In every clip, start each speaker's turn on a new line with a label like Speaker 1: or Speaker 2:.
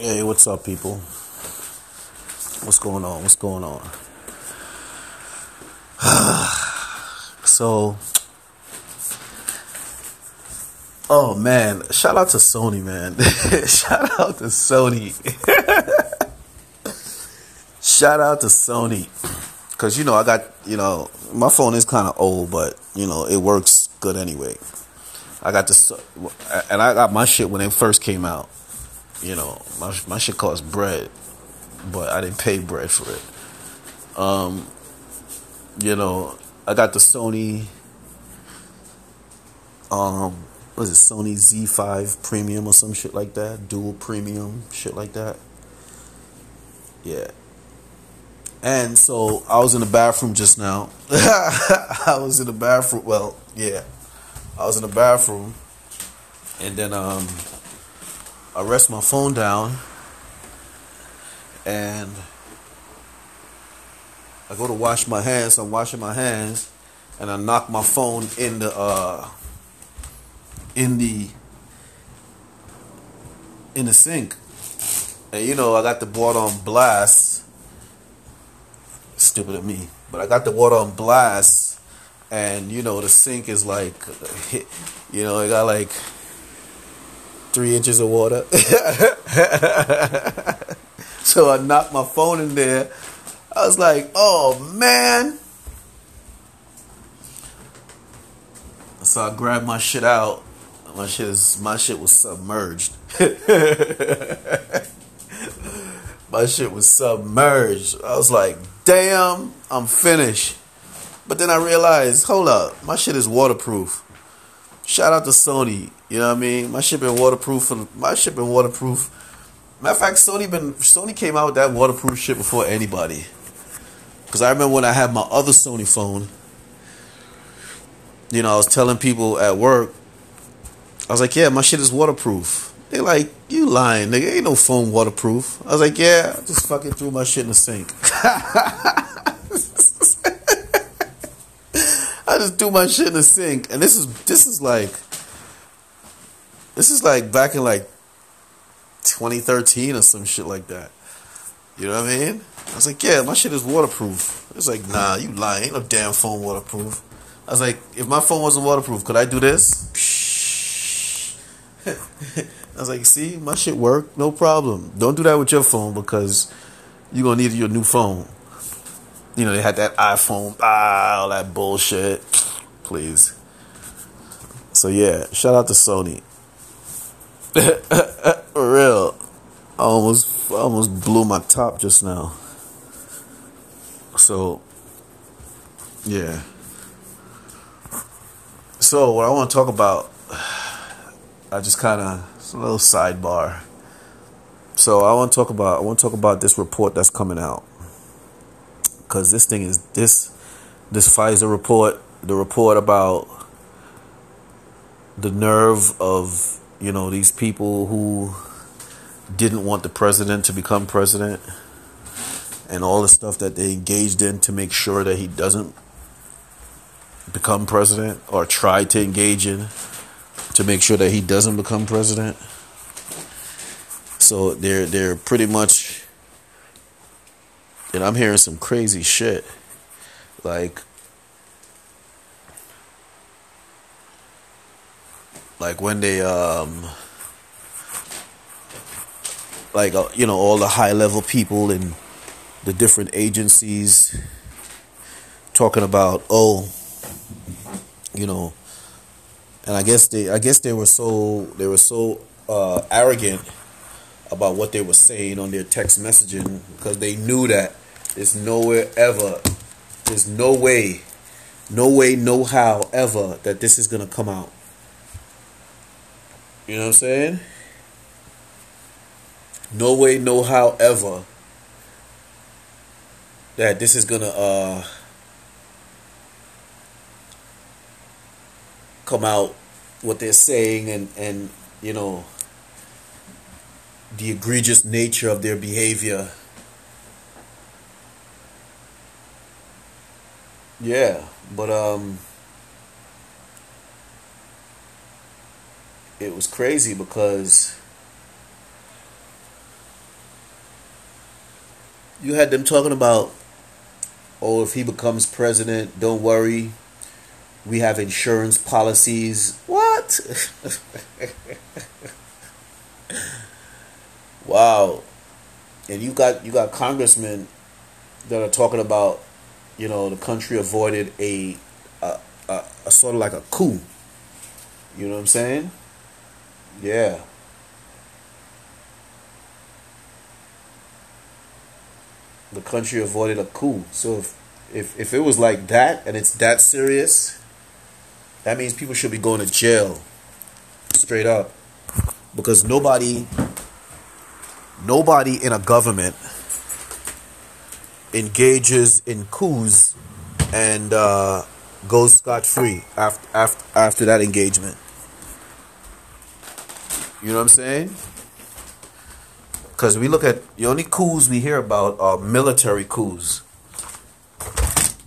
Speaker 1: Hey, what's up, people? What's going on? What's going on? so, oh man, shout out to Sony, man. shout out to Sony. shout out to Sony. Because, you know, I got, you know, my phone is kind of old, but, you know, it works good anyway. I got this, and I got my shit when it first came out. You know, my my shit cost bread, but I didn't pay bread for it. Um, you know, I got the Sony. Um, was it Sony Z5 Premium or some shit like that? Dual Premium, shit like that. Yeah. And so I was in the bathroom just now. I was in the bathroom. Well, yeah, I was in the bathroom, and then um I rest my phone down and I go to wash my hands. I'm washing my hands, and I knock my phone in the uh, in the in the sink. And you know, I got the water on blast. Stupid of me, but I got the water on blast, and you know, the sink is like, you know, it got like three inches of water. so I knocked my phone in there. I was like, oh man. So I grabbed my shit out. My shit is my shit was submerged. my shit was submerged. I was like, damn, I'm finished. But then I realized, hold up, my shit is waterproof. Shout out to Sony. You know what I mean? My shit been waterproof. And my shit been waterproof. Matter of fact, Sony been Sony came out with that waterproof shit before anybody. Cause I remember when I had my other Sony phone. You know, I was telling people at work. I was like, "Yeah, my shit is waterproof." They like, "You lying, nigga? Ain't no phone waterproof." I was like, "Yeah, I just fucking threw my shit in the sink." I just threw my shit in the sink, and this is this is like this is like back in like 2013 or some shit like that. You know what I mean? I was like, yeah, my shit is waterproof. It's like, nah, you lying. Ain't no damn phone waterproof. I was like, if my phone wasn't waterproof, could I do this? I was like, see, my shit work, no problem. Don't do that with your phone because you're gonna need your new phone. You know, they had that iPhone, ah, all that bullshit. Please. So yeah, shout out to Sony. For real. I almost I almost blew my top just now. So yeah. So what I want to talk about I just kind of it's a little sidebar. So I want to talk about I want to talk about this report that's coming out. Cuz this thing is this this FISA report, the report about the nerve of you know, these people who didn't want the president to become president and all the stuff that they engaged in to make sure that he doesn't become president or try to engage in to make sure that he doesn't become president. So they're they're pretty much and I'm hearing some crazy shit. Like like when they um like uh, you know all the high level people in the different agencies talking about oh you know and I guess they I guess they were so they were so uh, arrogant about what they were saying on their text messaging because they knew that there's nowhere ever there's no way no way no how ever that this is going to come out you know what I'm saying? No way, no how ever that this is gonna uh come out what they're saying and and you know the egregious nature of their behavior. Yeah, but um it was crazy because you had them talking about, oh, if he becomes president, don't worry, we have insurance policies. What? wow. And you got you got congressmen that are talking about, you know, the country avoided a a, a, a sort of like a coup. You know what I'm saying? Yeah. The country avoided a coup. So if, if if it was like that and it's that serious, that means people should be going to jail. Straight up. Because nobody nobody in a government engages in coups and uh, goes scot free after, after after that engagement. You know what I'm saying? Because we look at the only coups we hear about are military coups,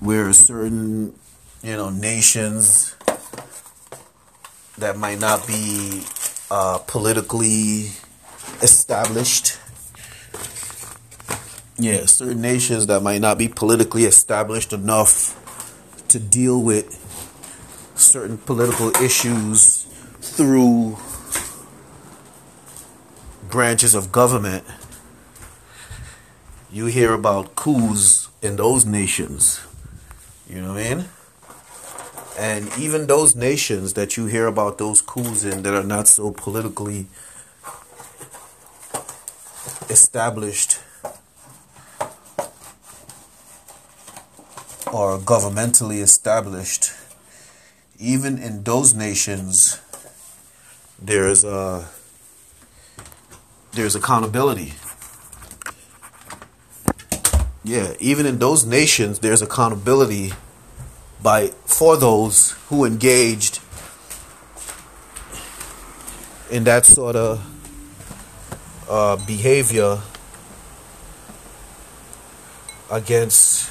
Speaker 1: where certain you know nations that might not be uh, politically established. Yeah, certain nations that might not be politically established enough to deal with certain political issues through branches of government. You hear about coups in those nations. You know what I mean? And even those nations that you hear about those coups in that are not so politically established or governmentally established, even in those nations, there's a there's accountability. Yeah, even in those nations, there's accountability by for those who engaged in that sort of uh, behavior against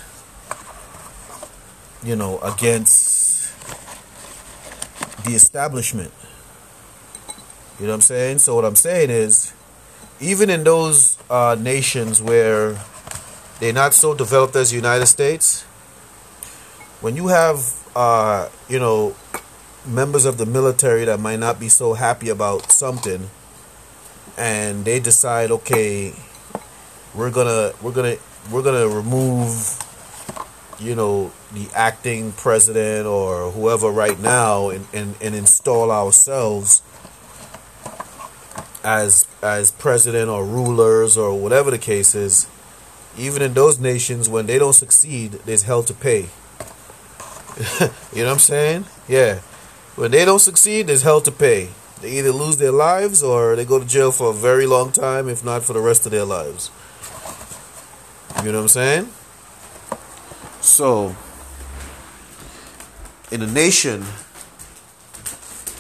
Speaker 1: you know against the establishment you know what i'm saying so what i'm saying is even in those uh, nations where they're not so developed as the united states when you have uh, you know members of the military that might not be so happy about something and they decide okay we're gonna we're gonna we're gonna remove you know the acting president or whoever right now and, and, and install ourselves as as president or rulers or whatever the case is even in those nations when they don't succeed there's hell to pay you know what I'm saying? Yeah. When they don't succeed, there's hell to pay. They either lose their lives or they go to jail for a very long time, if not for the rest of their lives. You know what I'm saying? So, in a nation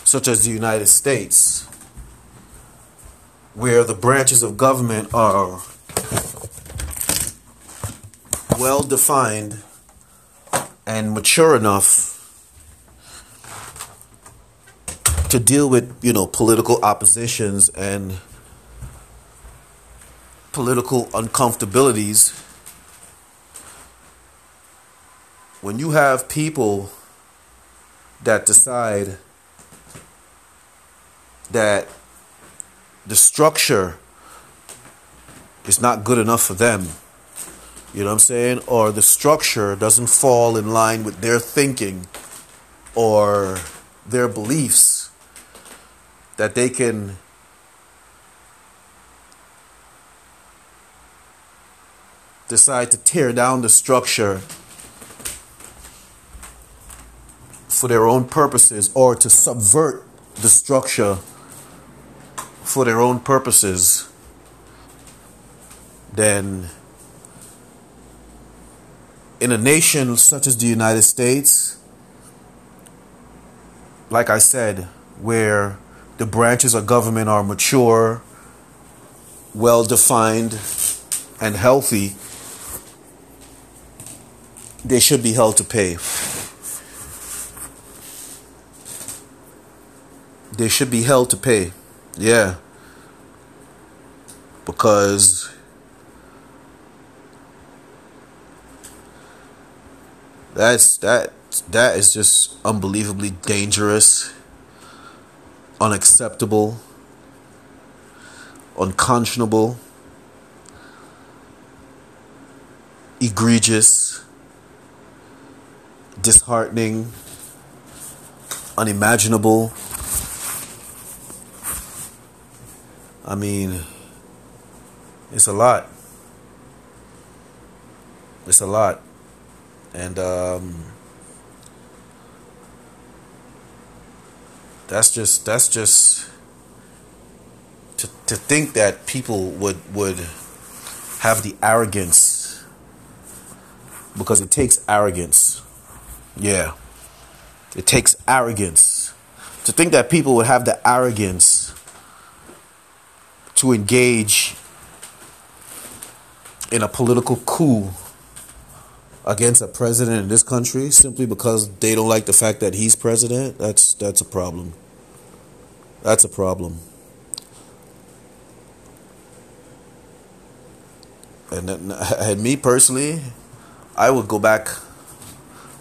Speaker 1: such as the United States, where the branches of government are well defined and mature enough to deal with, you know, political oppositions and political uncomfortabilities. When you have people that decide that the structure is not good enough for them you know what I'm saying? Or the structure doesn't fall in line with their thinking or their beliefs that they can decide to tear down the structure for their own purposes or to subvert the structure for their own purposes, then in a nation such as the United States, like I said, where the branches of government are mature, well defined, and healthy, they should be held to pay. They should be held to pay. Yeah. Because that's that that is just unbelievably dangerous, unacceptable, unconscionable, egregious, disheartening, unimaginable. I mean, it's a lot. It's a lot. And um, that's just that's just to to think that people would would have the arrogance because it takes arrogance. Yeah. It takes arrogance to think that people would have the arrogance to engage in a political coup against a president in this country simply because they don't like the fact that he's president, that's that's a problem. That's a problem. And, and me personally, I would go back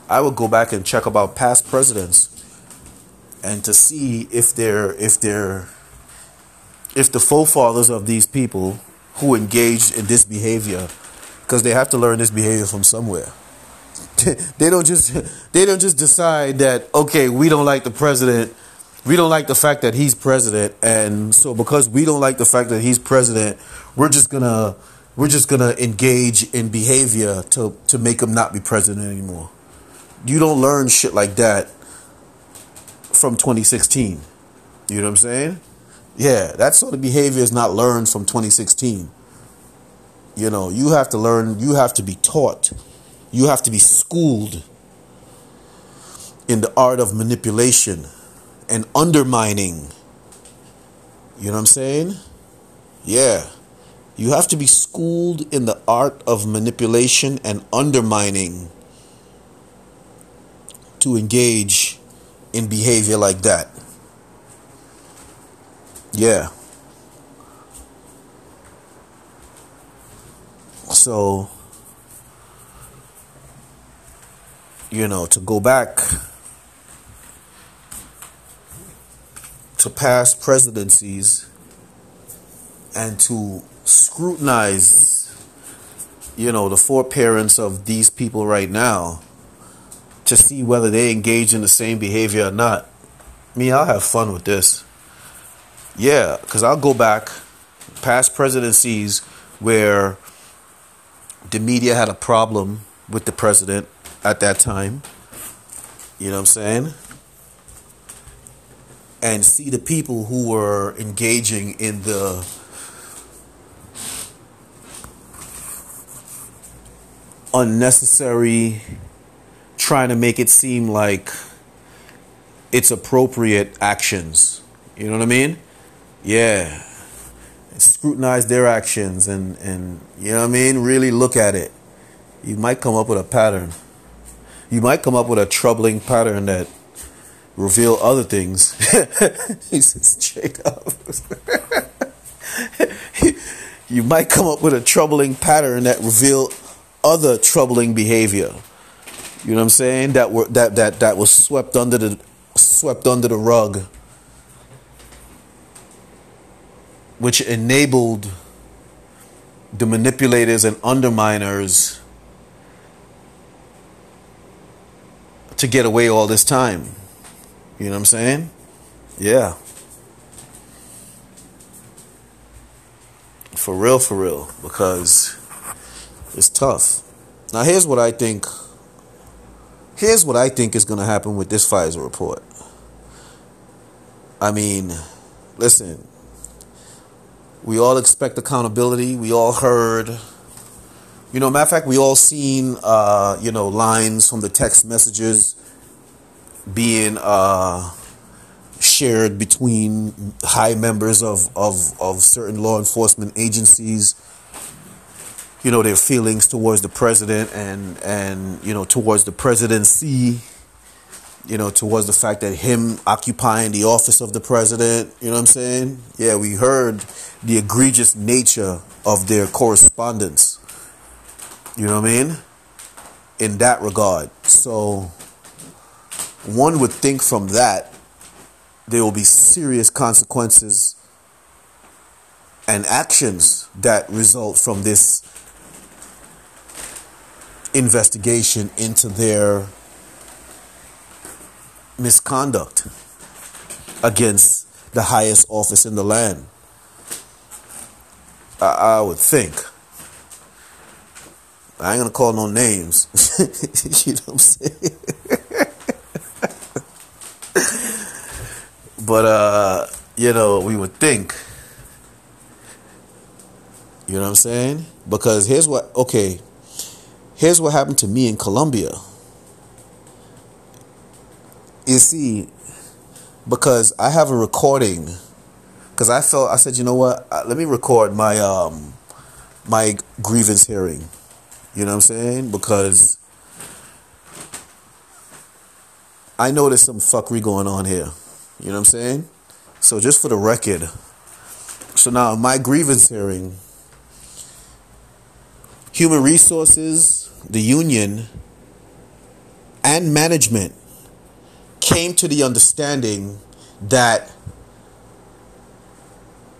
Speaker 1: I would go back and check about past presidents and to see if they're if they're if the forefathers of these people who engaged in this behavior because they have to learn this behavior from somewhere. they don't just they don't just decide that okay we don't like the president we don't like the fact that he's president and so because we don't like the fact that he's president we're just gonna we're just gonna engage in behavior to to make him not be president anymore. You don't learn shit like that from 2016 you know what i'm saying yeah that sort of behavior is not learned from 2016 you know, you have to learn, you have to be taught, you have to be schooled in the art of manipulation and undermining. You know what I'm saying? Yeah. You have to be schooled in the art of manipulation and undermining to engage in behavior like that. Yeah. So, you know, to go back to past presidencies and to scrutinize, you know, the foreparents of these people right now to see whether they engage in the same behavior or not. Me, I'll have fun with this. Yeah, because I'll go back past presidencies where the media had a problem with the president at that time. You know what I'm saying? And see the people who were engaging in the unnecessary trying to make it seem like it's appropriate actions. You know what I mean? Yeah scrutinize their actions and, and you know what I mean? Really look at it. You might come up with a pattern. You might come up with a troubling pattern that reveal other things. He's straight up. you might come up with a troubling pattern that reveal other troubling behavior. You know what I'm saying? That were that that that was swept under the swept under the rug which enabled the manipulators and underminers to get away all this time. You know what I'm saying? Yeah. For real, for real. Because it's tough. Now, here's what I think. Here's what I think is going to happen with this FISA report. I mean, listen, we all expect accountability. We all heard, you know, matter of fact, we all seen, uh, you know, lines from the text messages being uh, shared between high members of, of, of certain law enforcement agencies. You know, their feelings towards the president and, and, you know, towards the presidency you know, towards the fact that him occupying the office of the president, you know what I'm saying? Yeah, we heard the egregious nature of their correspondence. You know what I mean? In that regard. So one would think from that there will be serious consequences and actions that result from this investigation into their misconduct against the highest office in the land. I, I would think. I ain't gonna call no names. you know what I'm saying? but uh, you know, we would think. You know what I'm saying? Because here's what okay, here's what happened to me in Colombia. You see, because I have a recording, because I felt I said, you know what? Let me record my um my grievance hearing. You know what I'm saying? Because I know there's some fuckery going on here. You know what I'm saying? So just for the record, so now my grievance hearing, human resources, the union, and management came to the understanding that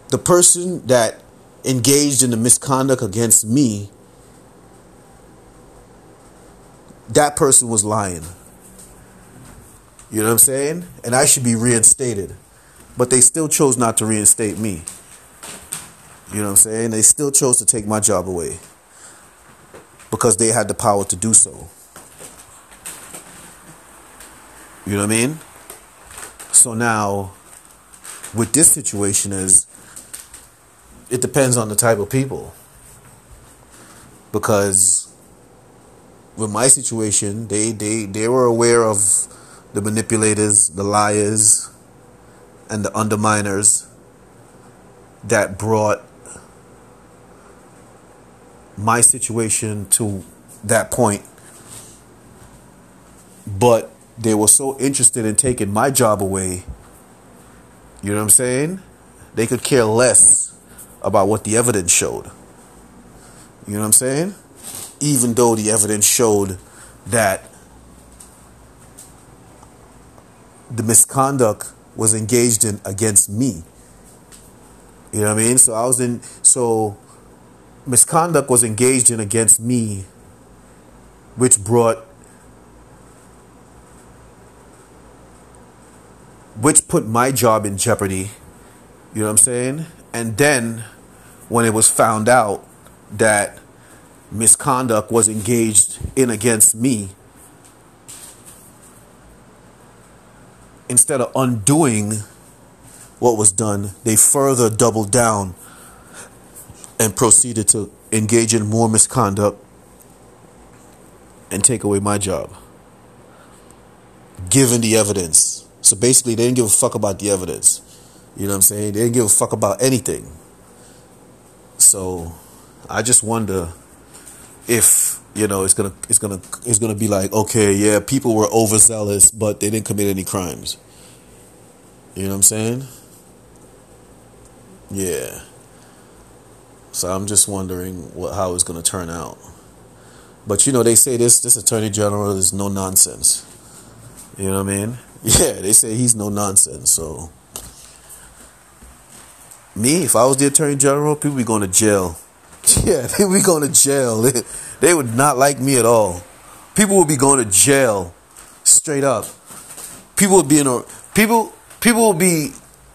Speaker 1: the person that engaged in the misconduct against me, that person was lying. You know what I'm saying? And I should be reinstated. But they still chose not to reinstate me. You know what I'm saying? They still chose to take my job away because they had the power to do so. You know what I mean? So now, with this situation, is it depends on the type of people. Because with my situation, they they they were aware of the manipulators, the liars, and the underminers that brought my situation to that point. But they were so interested in taking my job away. You know what I'm saying? They could care less about what the evidence showed. You know what I'm saying? Even though the evidence showed that the misconduct was engaged in against me. You know what I mean? So I was in so misconduct was engaged in against me which brought which put my job in jeopardy. You know what I'm saying? And then when it was found out that misconduct was engaged in against me, instead of undoing what was done, they further doubled down and proceeded to engage in more misconduct and take away my job. Given the evidence. So basically, they didn't give a fuck about the evidence. You know what I'm saying? They didn't give a fuck about anything. So I just wonder if you know it's gonna it's gonna it's gonna be like okay yeah people were overzealous but they didn't commit any crimes you know what i'm saying yeah so i'm just wondering what how it's gonna turn out but you know they say this this attorney general is no nonsense you know what i mean yeah they say he's no nonsense so me if i was the attorney general people be going to jail yeah they would be going to jail They would not like me at all. People would be going to jail, straight up. People would be in a people people would be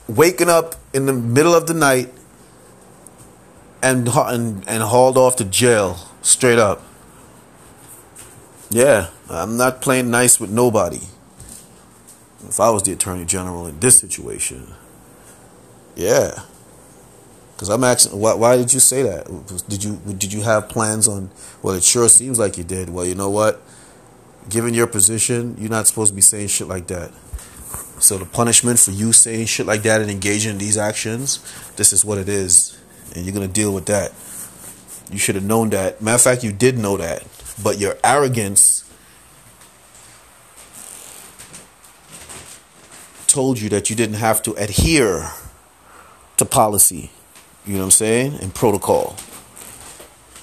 Speaker 1: waking up in the middle of the night and and and hauled off to jail, straight up. Yeah, I'm not playing nice with nobody. If I was the attorney general in this situation, yeah. Because I'm asking, why, why did you say that? Did you did you have plans on? Well, it sure seems like you did. Well, you know what? Given your position, you're not supposed to be saying shit like that. So the punishment for you saying shit like that and engaging in these actions, this is what it is, and you're gonna deal with that. You should have known that. Matter of fact, you did know that, but your arrogance told you that you didn't have to adhere to policy. You know what I'm saying? And protocol.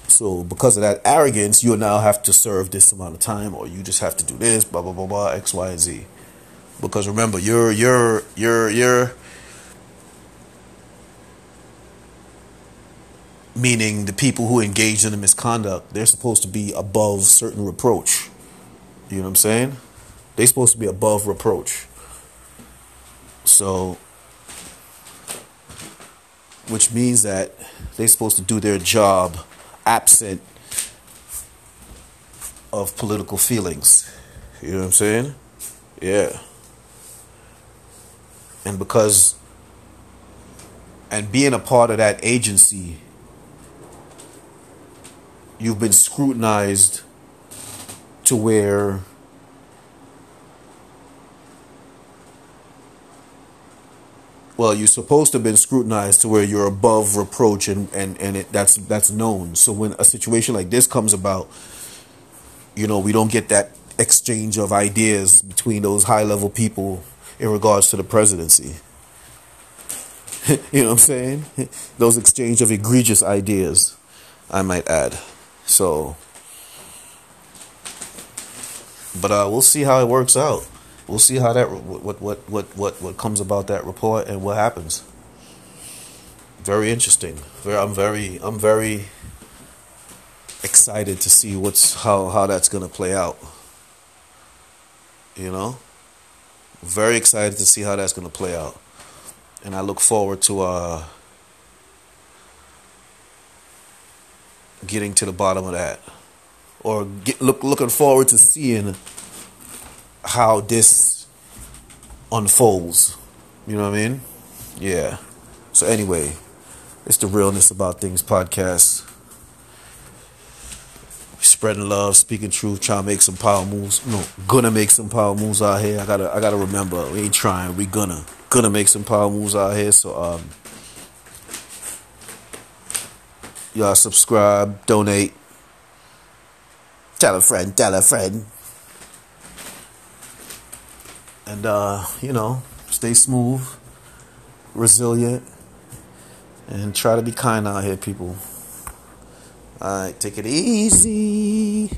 Speaker 1: So because of that arrogance, you now have to serve this amount of time, or you just have to do this, blah blah blah blah, X, Y, and Z. Because remember, you're you're you're you're meaning the people who engage in the misconduct, they're supposed to be above certain reproach. You know what I'm saying? They're supposed to be above reproach. So, which means that they're supposed to do their job absent of political feelings. You know what I'm saying? Yeah. And because, and being a part of that agency you've been scrutinized to where well you're supposed to have been scrutinized to where you're above reproach and and and it, that's that's known. So when a situation like this comes about you know we don't get that exchange of ideas between those high level people in regards to the presidency. You know what i'm saying? Those exchange of egregious ideas i might add. So, but uh, we'll see how it works out. We'll see how that what what what what what comes about that report and what happens. Very interesting. Very, I'm very I'm very excited to see what's how how that's gonna play out. You know, very excited to see how that's gonna play out, and I look forward to uh getting to the bottom of that, or get, look looking forward to seeing how this unfolds. You know what I mean? Yeah. So anyway, it's the realness about things podcast. Spreading love, speaking truth, trying to make some power moves. No, gonna make some power moves out here. I gotta, I gotta remember, we ain't trying. We gonna, gonna make some power moves out here. So um, Y'all subscribe, donate, tell a friend, tell a friend. And, uh, you know, stay smooth, resilient, and try to be kind out here, people. All right, take it easy.